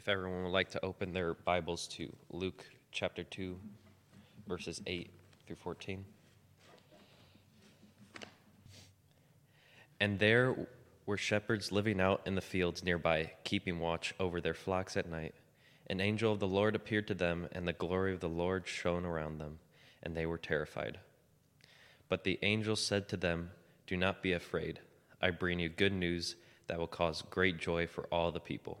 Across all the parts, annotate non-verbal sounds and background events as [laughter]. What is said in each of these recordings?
If everyone would like to open their Bibles to Luke chapter 2, verses 8 through 14. And there were shepherds living out in the fields nearby, keeping watch over their flocks at night. An angel of the Lord appeared to them, and the glory of the Lord shone around them, and they were terrified. But the angel said to them, Do not be afraid. I bring you good news that will cause great joy for all the people.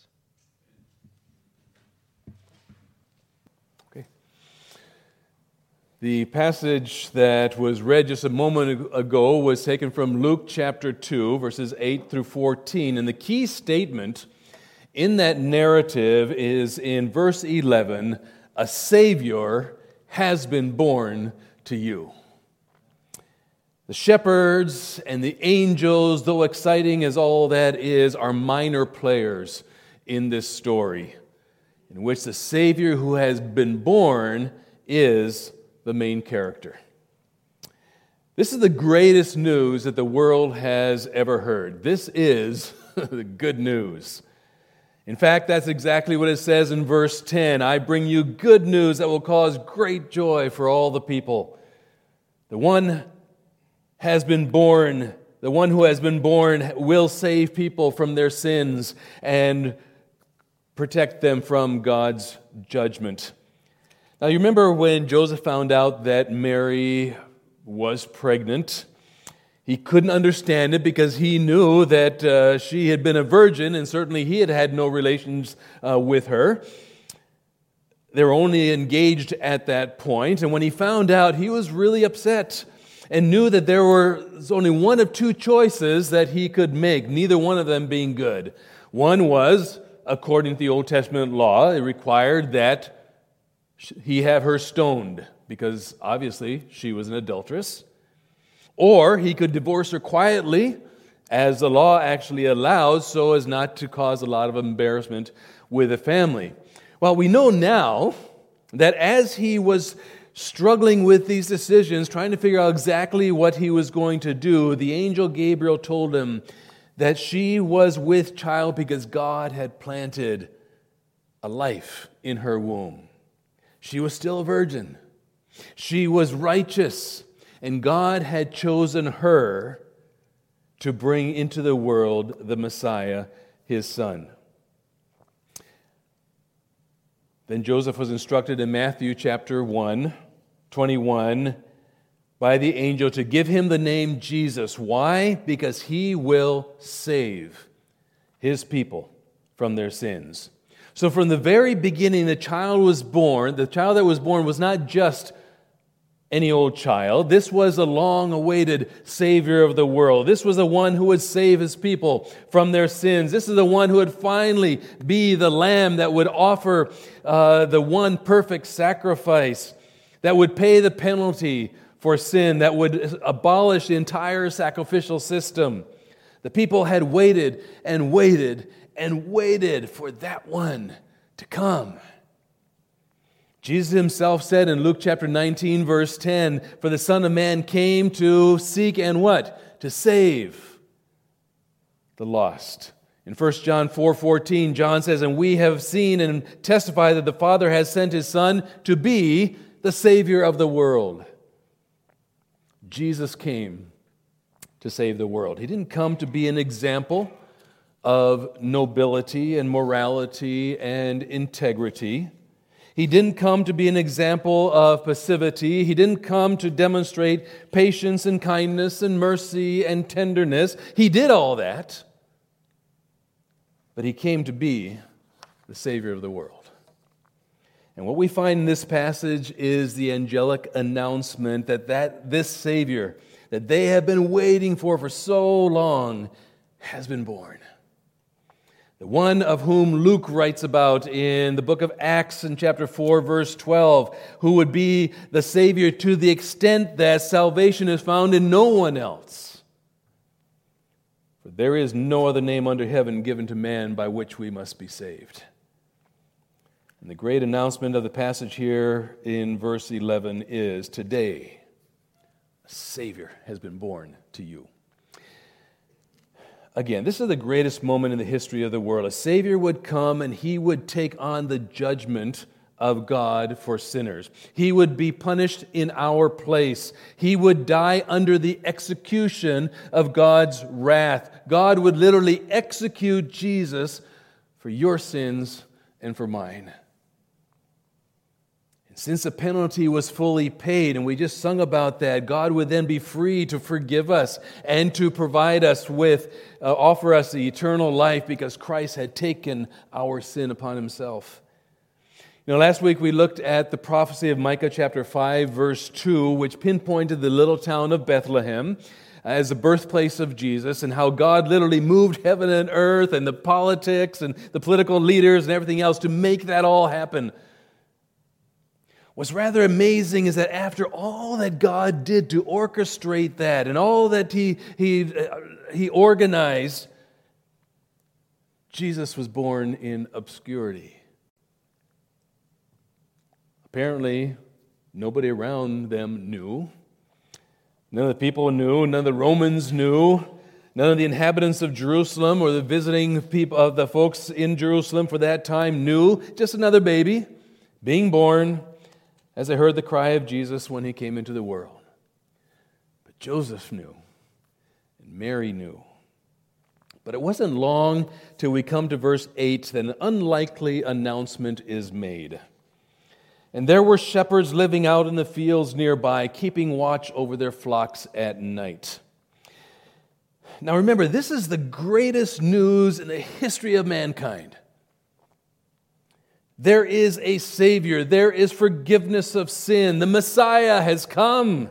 The passage that was read just a moment ago was taken from Luke chapter 2, verses 8 through 14. And the key statement in that narrative is in verse 11 a Savior has been born to you. The shepherds and the angels, though exciting as all that is, are minor players in this story, in which the Savior who has been born is the main character. This is the greatest news that the world has ever heard. This is [laughs] the good news. In fact, that's exactly what it says in verse 10 I bring you good news that will cause great joy for all the people. The one has been born, the one who has been born will save people from their sins and protect them from God's judgment. Now, you remember when Joseph found out that Mary was pregnant? He couldn't understand it because he knew that uh, she had been a virgin, and certainly he had had no relations uh, with her. They were only engaged at that point, and when he found out, he was really upset and knew that there was only one of two choices that he could make, neither one of them being good. One was, according to the Old Testament law, it required that he have her stoned because obviously she was an adulteress. Or he could divorce her quietly, as the law actually allows, so as not to cause a lot of embarrassment with the family. Well, we know now that as he was struggling with these decisions, trying to figure out exactly what he was going to do, the angel Gabriel told him that she was with child because God had planted a life in her womb. She was still a virgin. She was righteous, and God had chosen her to bring into the world the Messiah, his son. Then Joseph was instructed in Matthew chapter 1, 21, by the angel to give him the name Jesus. Why? Because he will save his people from their sins. So, from the very beginning, the child was born. The child that was born was not just any old child. This was a long awaited Savior of the world. This was the one who would save his people from their sins. This is the one who would finally be the lamb that would offer uh, the one perfect sacrifice that would pay the penalty for sin, that would abolish the entire sacrificial system. The people had waited and waited and waited for that one to come. Jesus himself said in Luke chapter 19, verse 10, For the Son of Man came to seek and what? To save the lost. In 1 John 4 14, John says, And we have seen and testify that the Father has sent his Son to be the Savior of the world. Jesus came to save the world. He didn't come to be an example of nobility and morality and integrity. He didn't come to be an example of passivity. He didn't come to demonstrate patience and kindness and mercy and tenderness. He did all that. But he came to be the Savior of the world. And what we find in this passage is the angelic announcement that, that this Savior that they have been waiting for for so long has been born. The one of whom Luke writes about in the book of Acts in chapter 4, verse 12, who would be the Savior to the extent that salvation is found in no one else. For there is no other name under heaven given to man by which we must be saved. And the great announcement of the passage here in verse 11 is Today, a Savior has been born to you. Again, this is the greatest moment in the history of the world. A Savior would come and he would take on the judgment of God for sinners. He would be punished in our place. He would die under the execution of God's wrath. God would literally execute Jesus for your sins and for mine. Since the penalty was fully paid, and we just sung about that, God would then be free to forgive us and to provide us with, uh, offer us the eternal life because Christ had taken our sin upon himself. You know, last week we looked at the prophecy of Micah chapter 5, verse 2, which pinpointed the little town of Bethlehem as the birthplace of Jesus and how God literally moved heaven and earth and the politics and the political leaders and everything else to make that all happen. What's rather amazing is that after all that God did to orchestrate that and all that He, he, uh, he organized, Jesus was born in obscurity. Apparently, nobody around them knew. None of the people knew. None of the Romans knew. None of the inhabitants of Jerusalem or the visiting people of the folks in Jerusalem for that time knew. Just another baby being born as they heard the cry of Jesus when he came into the world. But Joseph knew, and Mary knew. But it wasn't long till we come to verse 8 that an unlikely announcement is made. And there were shepherds living out in the fields nearby, keeping watch over their flocks at night. Now remember, this is the greatest news in the history of mankind. There is a Savior. There is forgiveness of sin. The Messiah has come.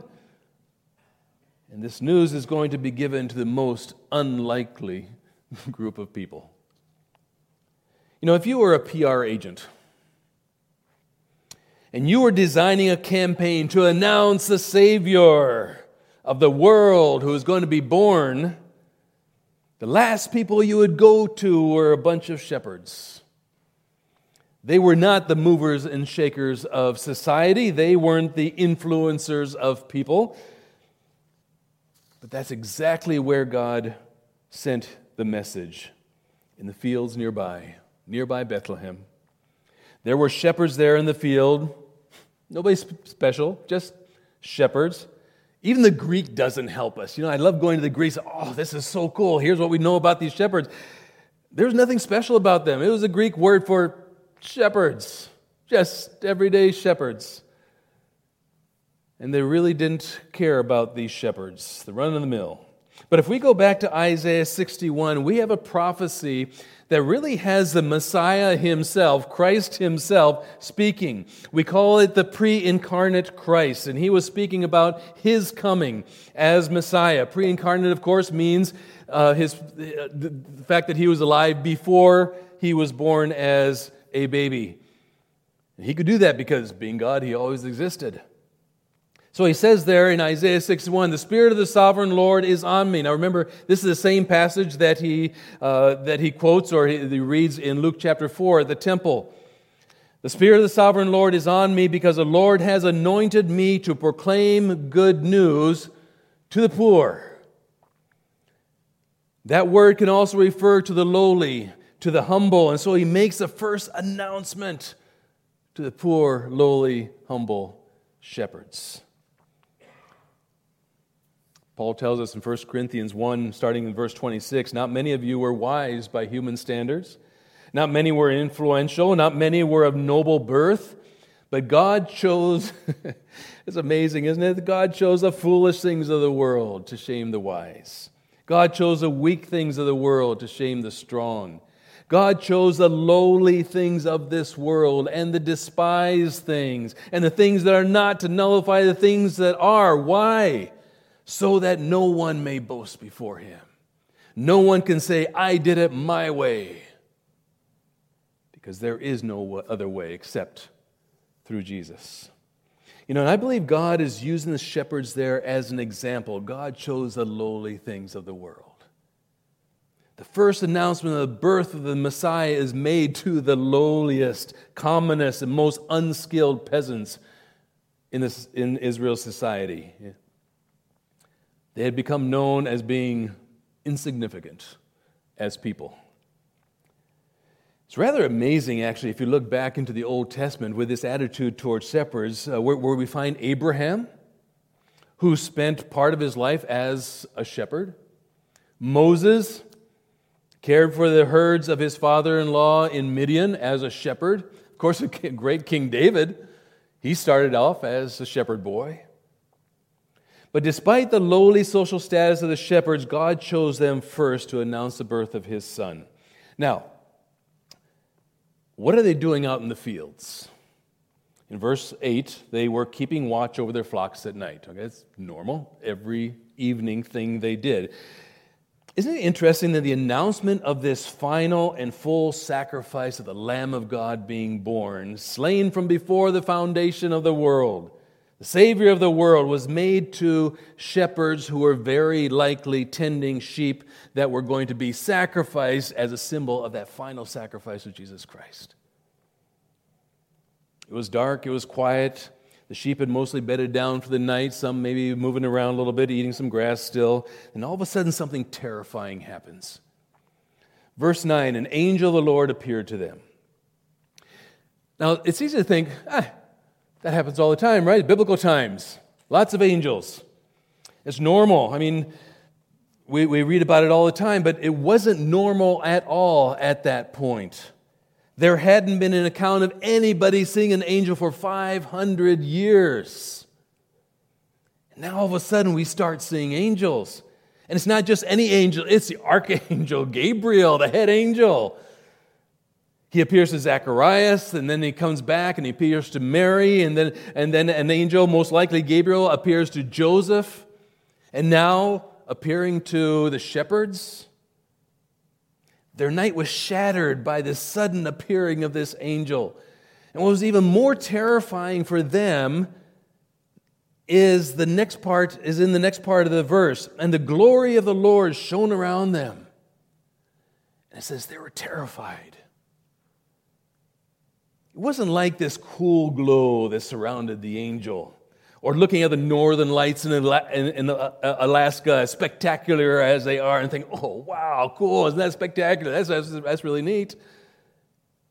And this news is going to be given to the most unlikely [laughs] group of people. You know, if you were a PR agent and you were designing a campaign to announce the Savior of the world who is going to be born, the last people you would go to were a bunch of shepherds they were not the movers and shakers of society, they weren't the influencers of people. But that's exactly where God sent the message in the fields nearby, nearby Bethlehem. There were shepherds there in the field. Nobody special, just shepherds. Even the Greek doesn't help us. You know, I love going to the Greeks. Oh, this is so cool. Here's what we know about these shepherds. There's nothing special about them. It was a Greek word for shepherds, just everyday shepherds. And they really didn't care about these shepherds, the run of the mill. But if we go back to Isaiah 61, we have a prophecy that really has the Messiah himself, Christ himself, speaking. We call it the pre incarnate Christ, and he was speaking about his coming as Messiah. Pre incarnate, of course, means uh, his, uh, the fact that he was alive before he was born as a baby. And he could do that because, being God, he always existed. So he says there in Isaiah 61, the Spirit of the sovereign Lord is on me. Now remember, this is the same passage that he, uh, that he quotes or he, he reads in Luke chapter 4 at the temple. The Spirit of the sovereign Lord is on me because the Lord has anointed me to proclaim good news to the poor. That word can also refer to the lowly, to the humble. And so he makes the first announcement to the poor, lowly, humble shepherds. Paul tells us in 1 Corinthians 1, starting in verse 26 Not many of you were wise by human standards, not many were influential, not many were of noble birth, but God chose, [laughs] it's amazing, isn't it? God chose the foolish things of the world to shame the wise. God chose the weak things of the world to shame the strong. God chose the lowly things of this world and the despised things and the things that are not to nullify the things that are. Why? So that no one may boast before him. No one can say, I did it my way. because there is no other way except through Jesus. You know, and I believe God is using the shepherds there as an example. God chose the lowly things of the world. The first announcement of the birth of the Messiah is made to the lowliest, commonest, and most unskilled peasants in, this, in Israel's society. They had become known as being insignificant as people. It's rather amazing, actually, if you look back into the Old Testament with this attitude towards shepherds, uh, where, where we find Abraham, who spent part of his life as a shepherd, Moses, cared for the herds of his father in law in Midian as a shepherd. Of course, [laughs] great King David, he started off as a shepherd boy. But despite the lowly social status of the shepherds, God chose them first to announce the birth of his son. Now, what are they doing out in the fields? In verse 8, they were keeping watch over their flocks at night. Okay, it's normal, every evening thing they did. Isn't it interesting that the announcement of this final and full sacrifice of the Lamb of God being born, slain from before the foundation of the world, the Savior of the world was made to shepherds who were very likely tending sheep that were going to be sacrificed as a symbol of that final sacrifice of Jesus Christ. It was dark, it was quiet. The sheep had mostly bedded down for the night, some maybe moving around a little bit, eating some grass still. And all of a sudden, something terrifying happens. Verse 9 An angel of the Lord appeared to them. Now, it's easy to think, ah, that happens all the time, right? Biblical times. Lots of angels. It's normal. I mean, we, we read about it all the time, but it wasn't normal at all at that point. There hadn't been an account of anybody seeing an angel for 500 years. And now all of a sudden we start seeing angels. And it's not just any angel, it's the archangel Gabriel, the head angel. He appears to Zacharias, and then he comes back and he appears to Mary, and then, and then an angel, most likely Gabriel, appears to Joseph, and now appearing to the shepherds. Their night was shattered by the sudden appearing of this angel. And what was even more terrifying for them is the next part is in the next part of the verse. And the glory of the lord shone around them. And it says they were terrified. It wasn't like this cool glow that surrounded the angel or looking at the northern lights in, uh, Alaska, spectacular as they are, and think, oh, wow, cool, isn't that spectacular? That's, that's, that's really neat.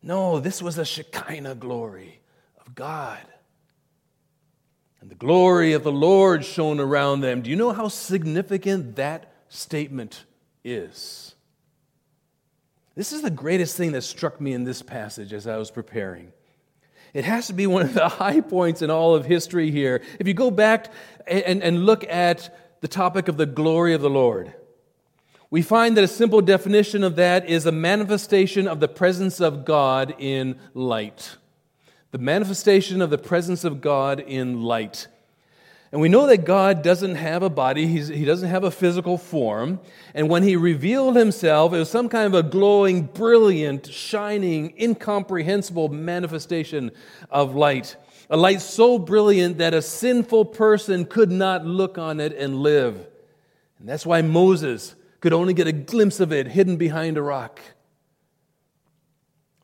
No, this was a Shekinah glory of God. And the glory of the Lord shone around them. Do you know how significant that statement is? This is the greatest thing that struck me in this passage as I was preparing. It has to be one of the [laughs] high points in all of history here. If you go back and, and look at the topic of the glory of the Lord, we find that a simple definition of that is a manifestation of the presence of God in light. The manifestation of the presence of God in light. And we know that God doesn't have a body, He's, He doesn't have a physical form. And when He revealed Himself, it was some kind of a glowing, brilliant, shining, incomprehensible manifestation of light. A light so brilliant that a sinful person could not look on it and live. And that's why Moses could only get a glimpse of it hidden behind a rock.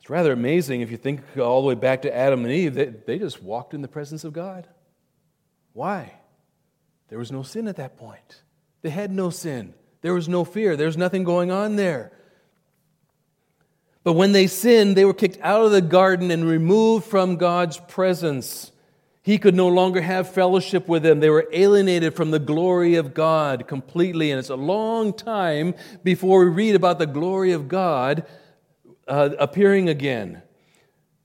It's rather amazing if you think all the way back to Adam and Eve, they, they just walked in the presence of God. Why? There was no sin at that point. They had no sin. There was no fear. There was nothing going on there. But when they sinned, they were kicked out of the garden and removed from God's presence. He could no longer have fellowship with them. They were alienated from the glory of God completely. And it's a long time before we read about the glory of God uh, appearing again.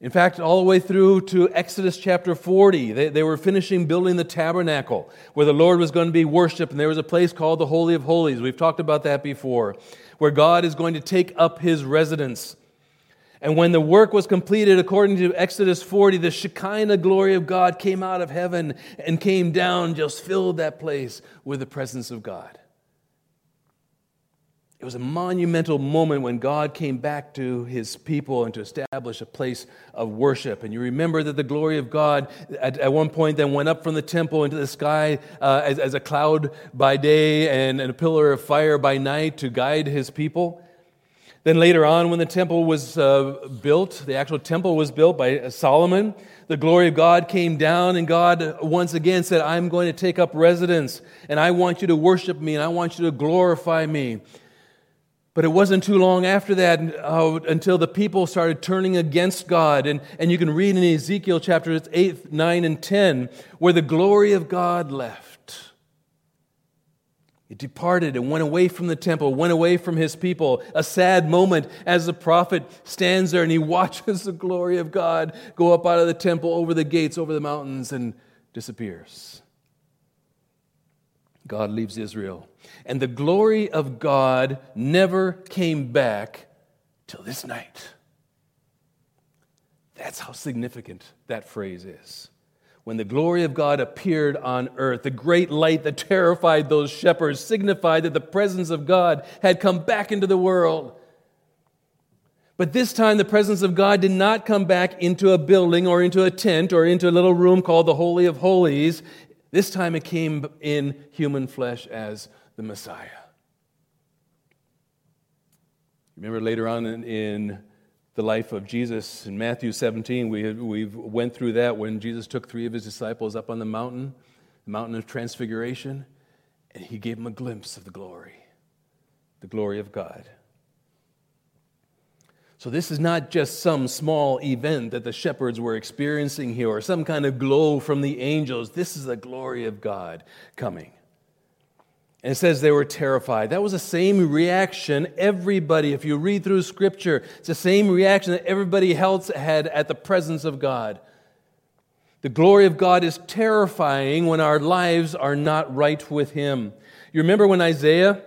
In fact, all the way through to Exodus chapter 40, they, they were finishing building the tabernacle where the Lord was going to be worshiped, and there was a place called the Holy of Holies. We've talked about that before, where God is going to take up his residence. And when the work was completed, according to Exodus 40, the Shekinah glory of God came out of heaven and came down, just filled that place with the presence of God. It was a monumental moment when God came back to his people and to establish a place of worship. And you remember that the glory of God at, at one point then went up from the temple into the sky uh, as, as, a cloud by day and, and a pillar of fire by night to guide his people. Then later on, when the temple was uh, built, the actual temple was built by Solomon, the glory of God came down, and God once again said, I'm going to take up residence, and I want you to worship me, and I want you to glorify me. But it wasn't too long after that uh, until the people started turning against God. And, and you can read in Ezekiel chapters 8, 9, and 10 where the glory of God left. It departed and went away from the temple, went away from his people. A sad moment as the prophet stands there and he [laughs] watches the glory of God go up out of the temple over the gates, over the mountains, and disappears. God leaves Israel. And the glory of God never came back till this night. That's how significant that phrase is when the glory of God appeared on earth, the great light that terrified those shepherds signified that the presence of God had come back into the world. But this time, the presence of God did not come back into a building or into a tent or into a little room called the Holy of Holies. This time, it came in human flesh as the Messiah. Remember later on in, in the life of Jesus. In Matthew 17, we, we went through that when Jesus took three of his disciples up on the mountain, the mountain of transfiguration, and he gave them a glimpse of the glory, the glory of God. So, this is not just some small event that the shepherds were experiencing here or some kind of glow from the angels. This is the glory of God coming. And it says they were terrified. That was the same reaction everybody, if you read through Scripture, it's the same reaction that everybody else had at the presence of God. The glory of God is terrifying when our lives are not right with Him. You remember when Isaiah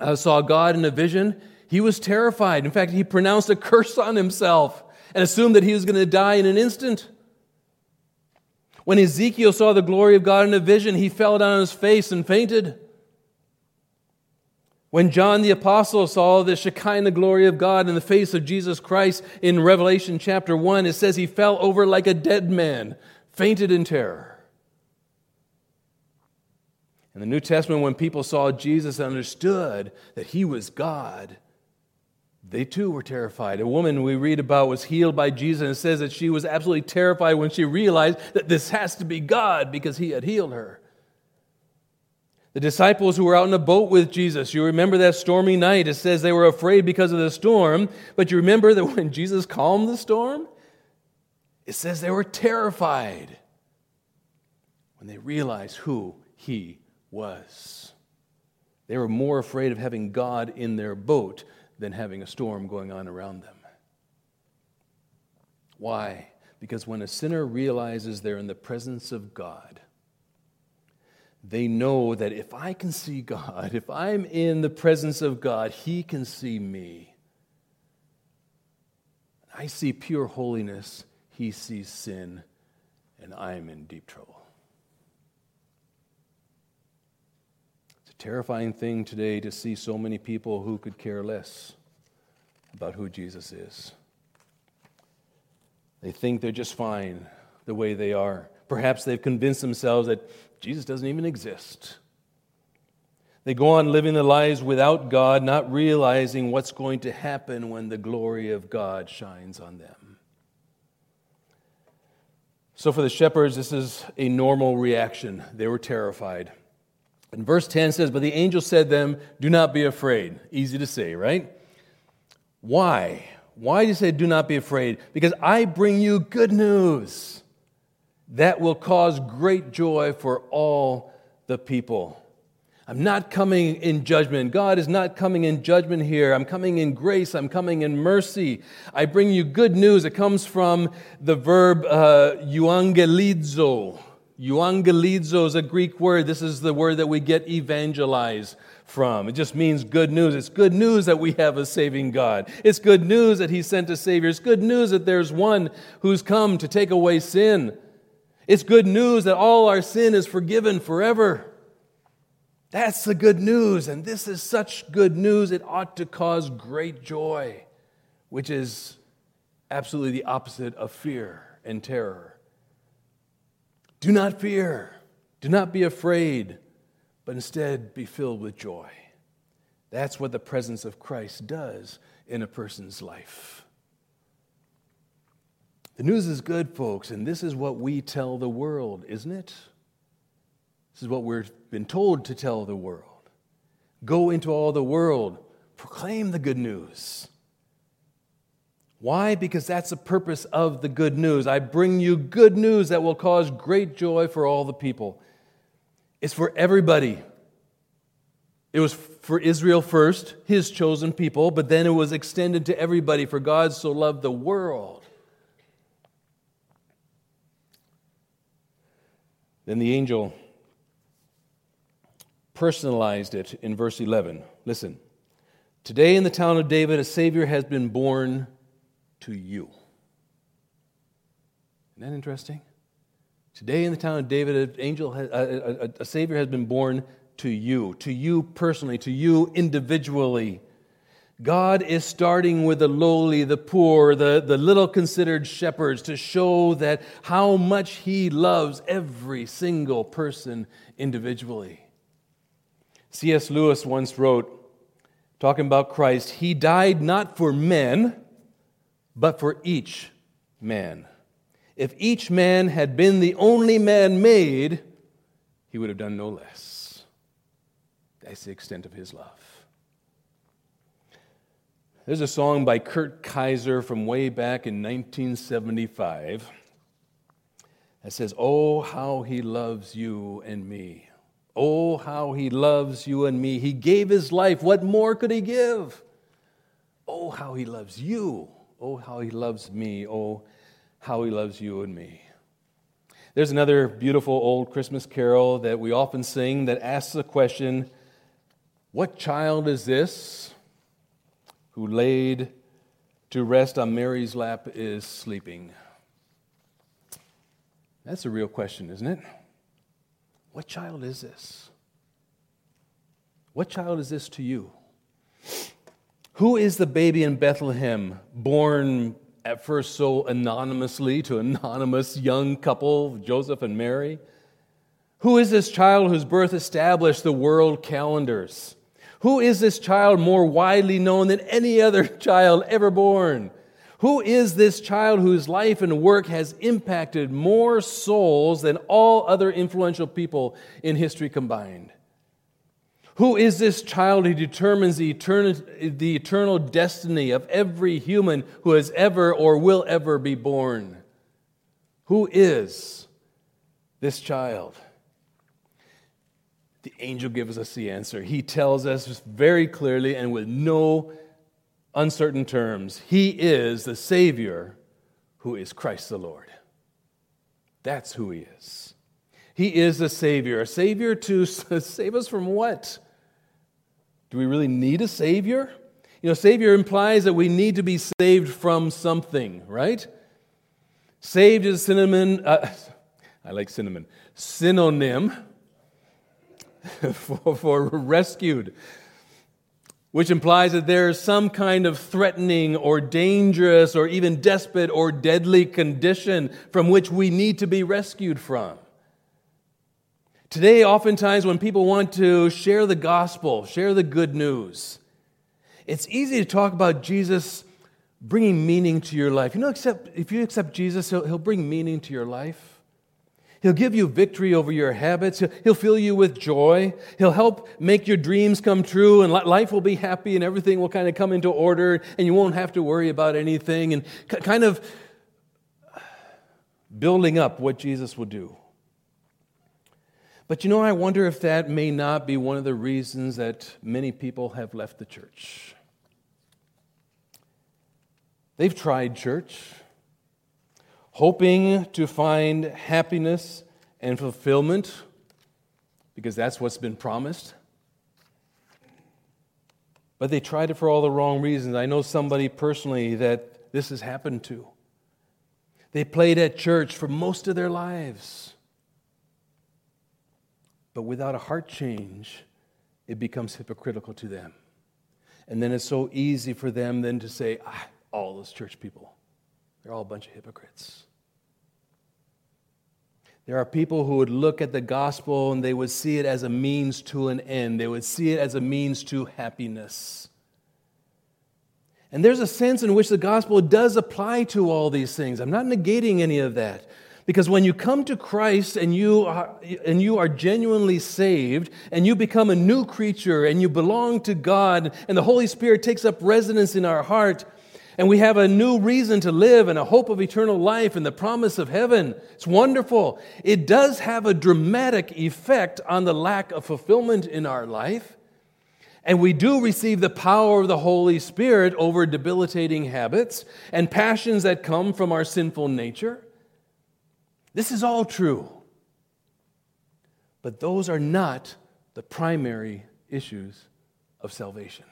uh, saw God in a vision? He was terrified. In fact, he pronounced a curse on himself and assumed that he was going to die in an instant. When Ezekiel saw the glory of God in a vision, he fell down on his face and fainted. When John the Apostle saw the Shekinah glory of God in the face of Jesus Christ in Revelation chapter 1, it says he fell over like a dead man, fainted in terror. In the New Testament, when people saw Jesus and understood that he was God, they too were terrified. A woman we read about was healed by Jesus, and says that she was absolutely terrified when she realized that this has to be God because he had healed her. The disciples who were out in a boat with Jesus, you remember that stormy night. It says they were afraid because of the storm, but you remember that when Jesus calmed the storm, it says they were terrified when they realized who he was. They were more afraid of having God in their boat than having a storm going on around them. Why? Because when a sinner realizes they're in the presence of God, they know that if I can see God, if I'm in the presence of God, He can see me. I see pure holiness, He sees sin, and I'm in deep trouble. A terrifying thing today to see so many people who could care less about who Jesus is. They think they're just fine the way they are. Perhaps they've convinced themselves that Jesus doesn't even exist. They go on living their lives without God, not realizing what's going to happen when the glory of God shines on them. So, for the shepherds, this is a normal reaction. They were terrified. And verse 10 says, But the angel said to them, Do not be afraid. Easy to say, right? Why? Why do you say, Do not be afraid? Because I bring you good news that will cause great joy for all the people. I'm not coming in judgment. God is not coming in judgment here. I'm coming in grace. I'm coming in mercy. I bring you good news. It comes from the verb uh, euangelizo. Euangelizo is a Greek word. This is the word that we get evangelize from. It just means good news. It's good news that we have a saving God. It's good news that He sent a Savior. It's good news that there's one who's come to take away sin. It's good news that all our sin is forgiven forever. That's the good news, and this is such good news, it ought to cause great joy, which is absolutely the opposite of fear and terror. Do not fear, do not be afraid, but instead be filled with joy. That's what the presence of Christ does in a person's life. The news is good, folks, and this is what we tell the world, isn't it? This is what we've been told to tell the world. Go into all the world, proclaim the good news. Why? Because that's the purpose of the good news. I bring you good news that will cause great joy for all the people. It's for everybody. It was for Israel first, his chosen people, but then it was extended to everybody, for God so loved the world. Then the angel personalized it in verse 11. Listen. Today in the town of David, a Savior has been born to you. Isn't that interesting? Today in the town of David, an angel, has, a, a, a Savior has been born to you, to you personally, to you individually. God is starting with the lowly, the poor, the, the little considered shepherds to show that how much He loves every single person individually. C.S. Lewis once wrote, talking about Christ, He died not for men, but for each man. If each man had been the only man made, he would have done no less. That's the extent of his love. There's a song by Kurt Kaiser from way back in 1975 that says, Oh, how he loves you and me. Oh, how he loves you and me. He gave his life. What more could he give? Oh, how he loves you. Oh, how he loves me. Oh, how he loves you and me. There's another beautiful old Christmas carol that we often sing that asks the question What child is this who laid to rest on Mary's lap is sleeping? That's a real question, isn't it? What child is this? What child is this to you? Who is the baby in Bethlehem, born at first so anonymously to anonymous young couple, Joseph and Mary? Who is this child whose birth established the world calendars? Who is this child more widely known than any other [laughs] child ever born? Who is this child whose life and work has impacted more souls than all other influential people in history combined? Who is this child who determines the eternal, the eternal destiny of every human who has ever or will ever be born? Who is this child? The angel gives us the answer. He tells us very clearly and with no uncertain terms, He is the Savior who is Christ the Lord. That's who He is. He is the Savior. A Savior to [laughs] save us from what? Do we really need a Savior? You know, Savior implies that we need to be saved from something, right? Saved is cinnamon, uh, [laughs] I like cinnamon, synonym [laughs] for, for rescued which implies that there is some kind of threatening or dangerous or even desperate or deadly condition from which we need to be rescued from. Today, oftentimes, when people want to share the gospel, share the good news, it's easy to talk about Jesus bringing meaning to your life. You know, except if you accept Jesus, he'll, he'll bring meaning to your life. He'll give you victory over your habits. He'll fill you with joy. He'll help make your dreams come true, and life will be happy, and everything will kind of come into order, and you won't have to worry about anything, and kind of building up what Jesus will do. But you know, I wonder if that may not be one of the reasons that many people have left the church. They've tried church hoping to find happiness and fulfillment because that's what's been promised. But they tried it for all the wrong reasons. I know somebody personally that this has happened to. They played at church for most of their lives. But without a heart change, it becomes hypocritical to them. And then it's so easy for them then to say, ah, all those church people, they're all a bunch of hypocrites. There are people who would look at the gospel and they would see it as a means to an end. They would see it as a means to happiness. And there's a sense in which the gospel does apply to all these things. I'm not negating any of that. Because when you come to Christ and you, are, and you are genuinely saved and you become a new creature and you belong to God and the Holy Spirit takes up residence in our heart and we have a new reason to live and a hope of eternal life and the promise of heaven, it's wonderful. It does have a dramatic effect on the lack of fulfillment in our life. And we do receive the power of the Holy Spirit over debilitating habits and passions that come from our sinful nature. This is all true. But those are not the primary issues of salvation.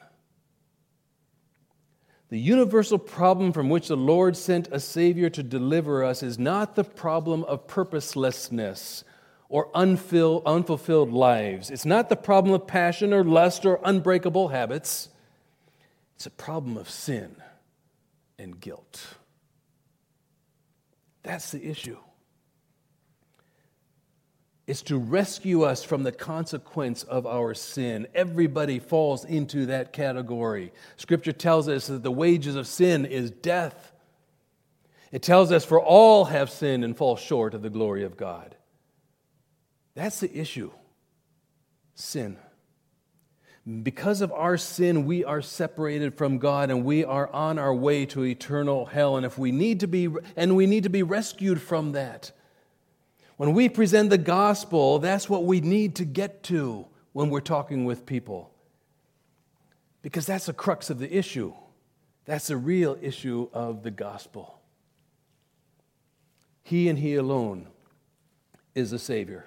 The universal problem from which the Lord sent a Savior to deliver us is not the problem of purposelessness or unfulfilled lives. It's not the problem of passion or lust or unbreakable habits. It's a problem of sin and guilt. That's the issue is to rescue us from the consequence of our sin. Everybody falls into that category. Scripture tells us that the wages of sin is death. It tells us, for all have sinned and fall short of the glory of God. That's the issue sin. Because of our sin, we are separated from God and we are on our way to eternal hell. And if we need to be, and we need to be rescued from that. When we present the gospel, that's what we need to get to when we're talking with people. Because that's the crux of the issue. That's the real issue of the gospel. He and He alone is the Savior.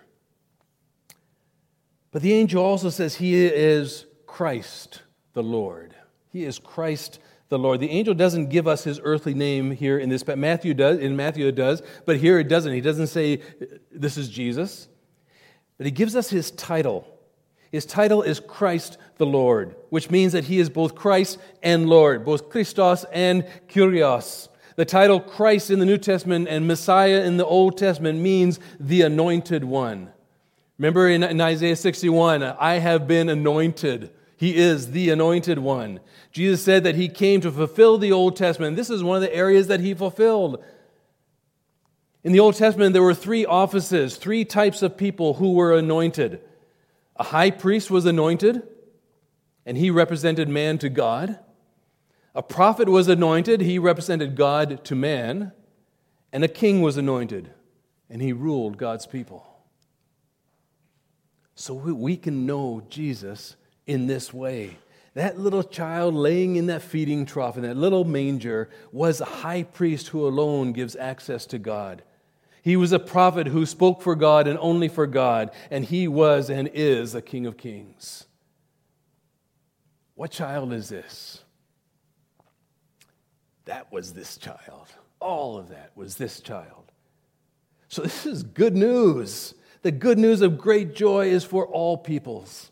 But the angel also says He is Christ the Lord. He is Christ the Lord. The angel doesn't give us his earthly name here in this, but Matthew does. In Matthew it does, but here it doesn't. He doesn't say this is Jesus, but he gives us his title. His title is Christ the Lord, which means that he is both Christ and Lord, both Christos and Kyrios. The title Christ in the New Testament and Messiah in the Old Testament means the anointed one. Remember in, in Isaiah 61, I have been anointed. He is the anointed one. Jesus said that he came to fulfill the Old Testament. This is one of the areas that he fulfilled. In the Old Testament, there were three offices, three types of people who were anointed. A high priest was anointed, and he represented man to God. A prophet was anointed, he represented God to man. And a king was anointed, and he ruled God's people. So we can know Jesus in this way. That little child laying in that feeding trough in that little manger was a high priest who alone gives access to God. He was a prophet who spoke for God and only for God, and he was and is a King of Kings. What child is this? That was this child. All of that was this child. So, this is good news. The good news of great joy is for all peoples.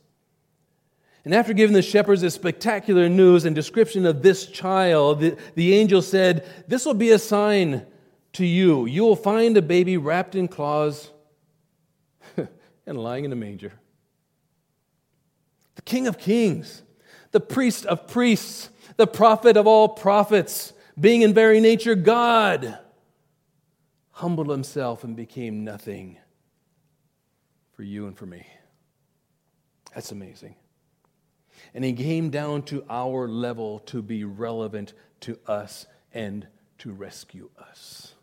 And after giving the shepherds this spectacular news and description of this child, the, the angel said, This will be a sign to you. You will find a baby wrapped in cloths [laughs] and lying in a manger. The King of Kings, the priest of priests, the prophet of all prophets, being in very nature God, humbled himself and became nothing for you and for me. That's amazing. And he came down to our level to be relevant to us and to rescue us.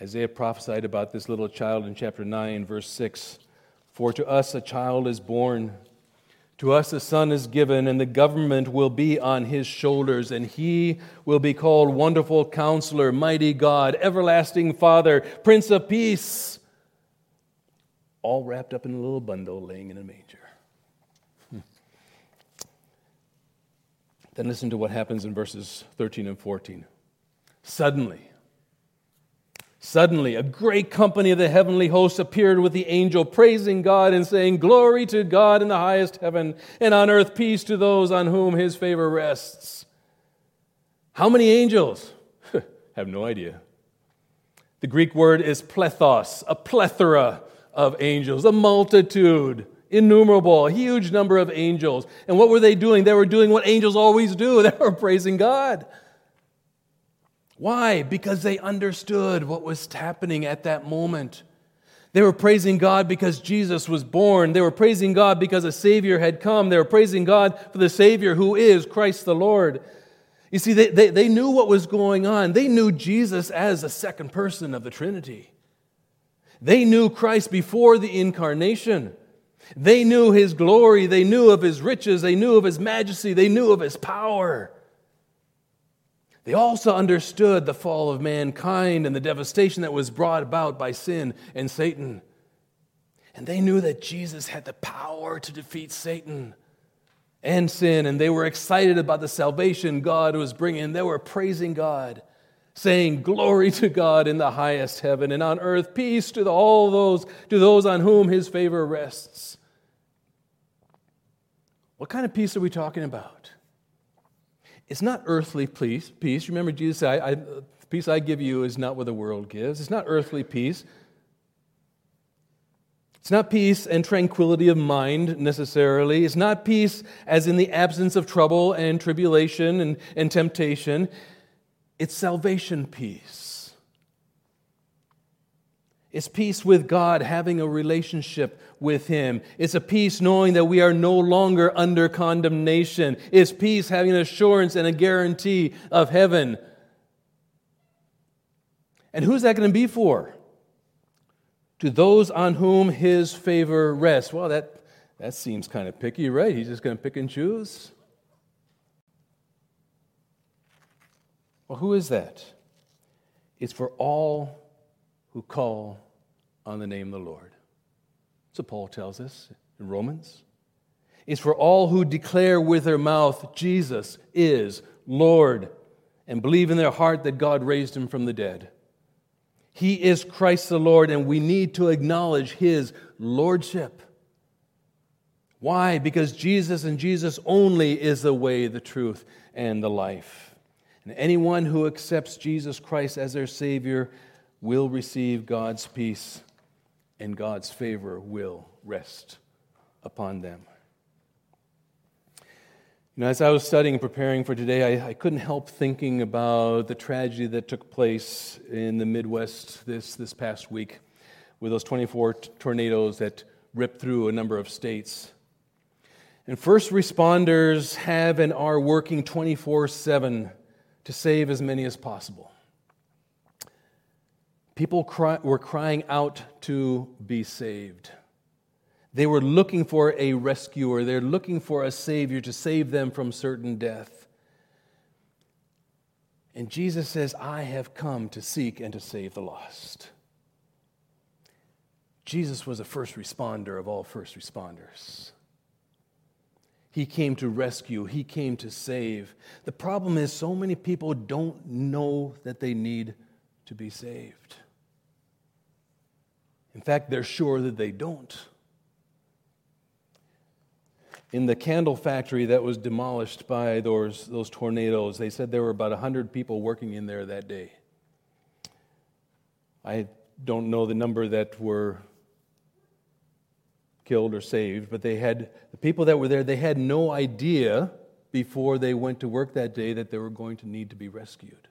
Isaiah prophesied about this little child in chapter 9, verse 6 For to us a child is born, to us a son is given, and the government will be on his shoulders, and he will be called Wonderful Counselor, Mighty God, Everlasting Father, Prince of Peace. All wrapped up in a little bundle laying in a manger. Then listen to what happens in verses 13 and 14. Suddenly, Suddenly, a great company of the heavenly hosts appeared with the angel, praising God and saying, Glory to God in the highest heaven, and on earth peace to those on whom his favor rests. How many angels? [laughs] Have no idea. The Greek word is plethos, a plethora of angels, a multitude, innumerable, a huge number of angels. And what were they doing? They were doing what angels always do [laughs] they were praising God. Why? Because they understood what was happening at that moment. They were praising God because Jesus was born. They were praising God because a Savior had come. They were praising God for the Savior who is Christ the Lord. You see, they, they, they knew what was going on. They knew Jesus as a second person of the Trinity. They knew Christ before the incarnation. They knew his glory. They knew of his riches. They knew of his majesty. They knew of his power. They also understood the fall of mankind and the devastation that was brought about by sin and Satan. And they knew that Jesus had the power to defeat Satan and sin, and they were excited about the salvation God was bringing. They were praising God, saying, Glory to God in the highest heaven, and on earth peace to all those, to those on whom his favor rests. What kind of peace are we talking about? It's not earthly peace. Peace. Remember, Jesus said, I, I, "The peace I give you is not what the world gives." It's not earthly peace. It's not peace and tranquility of mind necessarily. It's not peace as in the absence of trouble and tribulation and, and temptation. It's salvation peace. It's peace with God, having a relationship with Him. It's a peace knowing that we are no longer under condemnation. It's peace having an assurance and a guarantee of heaven. And who's that going to be for? To those on whom His favor rests. Well, that, that seems kind of picky, right? He's just going to pick and choose. Well, who is that? It's for all who call on the name of the Lord. So Paul tells us in Romans. It's for all who declare with their mouth, Jesus is Lord, and believe in their heart that God raised him from the dead. He is Christ the Lord, and we need to acknowledge his lordship. Why? Because Jesus and Jesus only is the way, the truth, and the life. And anyone who accepts Jesus Christ as their Savior will receive God's peace and God's favor will rest upon them. You know, as I was studying and preparing for today, I, I, couldn't help thinking about the tragedy that took place in the Midwest this, this past week with those 24 t- tornadoes that ripped through a number of states. And first responders have and are working 24 7 to save as many as possible. People cry, were crying out to be saved. They were looking for a rescuer. They're looking for a savior to save them from certain death. And Jesus says, I have come to seek and to save the lost. Jesus was a first responder of all first responders. He came to rescue, He came to save. The problem is, so many people don't know that they need to be saved. In fact, they're sure that they don't. In the candle factory that was demolished by those, those tornadoes, they said there were about 100 people working in there that day. I don't know the number that were killed or saved, but they had the people that were there, they had no idea before they went to work that day that they were going to need to be rescued.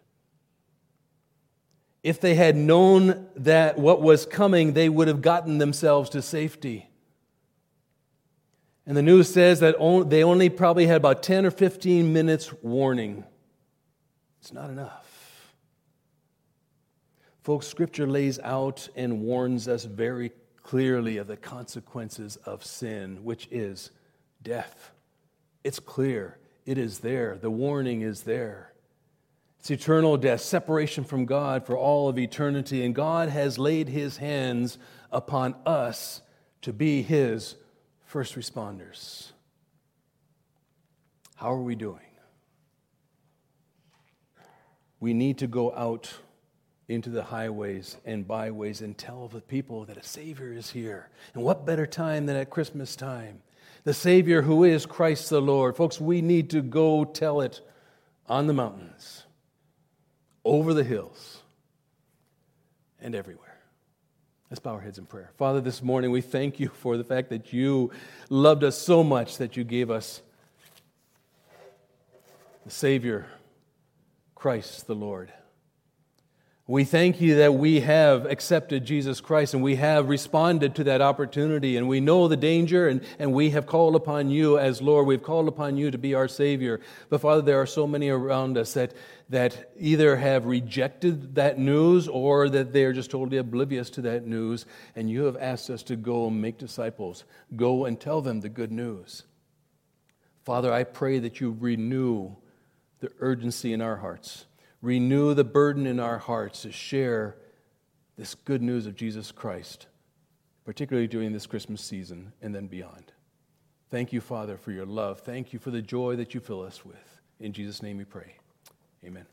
If they had known that what was coming, they would have gotten themselves to safety. And the news says that they only probably had about 10 or 15 minutes warning. It's not enough. Folks, Scripture lays out and warns us very clearly of the consequences of sin, which is death. It's clear, it is there, the warning is there. It's eternal death, separation from God for all of eternity. And God has laid his hands upon us to be his first responders. How are we doing? We need to go out into the highways and byways and tell the people that a Savior is here. And what better time than at Christmas time? The Savior who is Christ the Lord. Folks, we need to go tell it on the mountains, over the hills, and everywhere. Let's bow our heads in prayer. Father, this morning we thank you for the fact that you loved us so much that you gave us the Savior, Christ the Lord. We thank you that we have accepted Jesus Christ and we have responded to that opportunity and we know the danger and, and we have called upon you as Lord. We've called upon you to be our Savior. But Father, there are so many around us that, that either have rejected that news or that they are just totally oblivious to that news. And you have asked us to go and make disciples, go and tell them the good news. Father, I pray that you renew the urgency in our hearts renew the burden in our hearts to share this good news of Jesus Christ, particularly during this Christmas season and then beyond. Thank you, Father, for your love. Thank you for the joy that you fill us with. In Jesus' name we pray. Amen.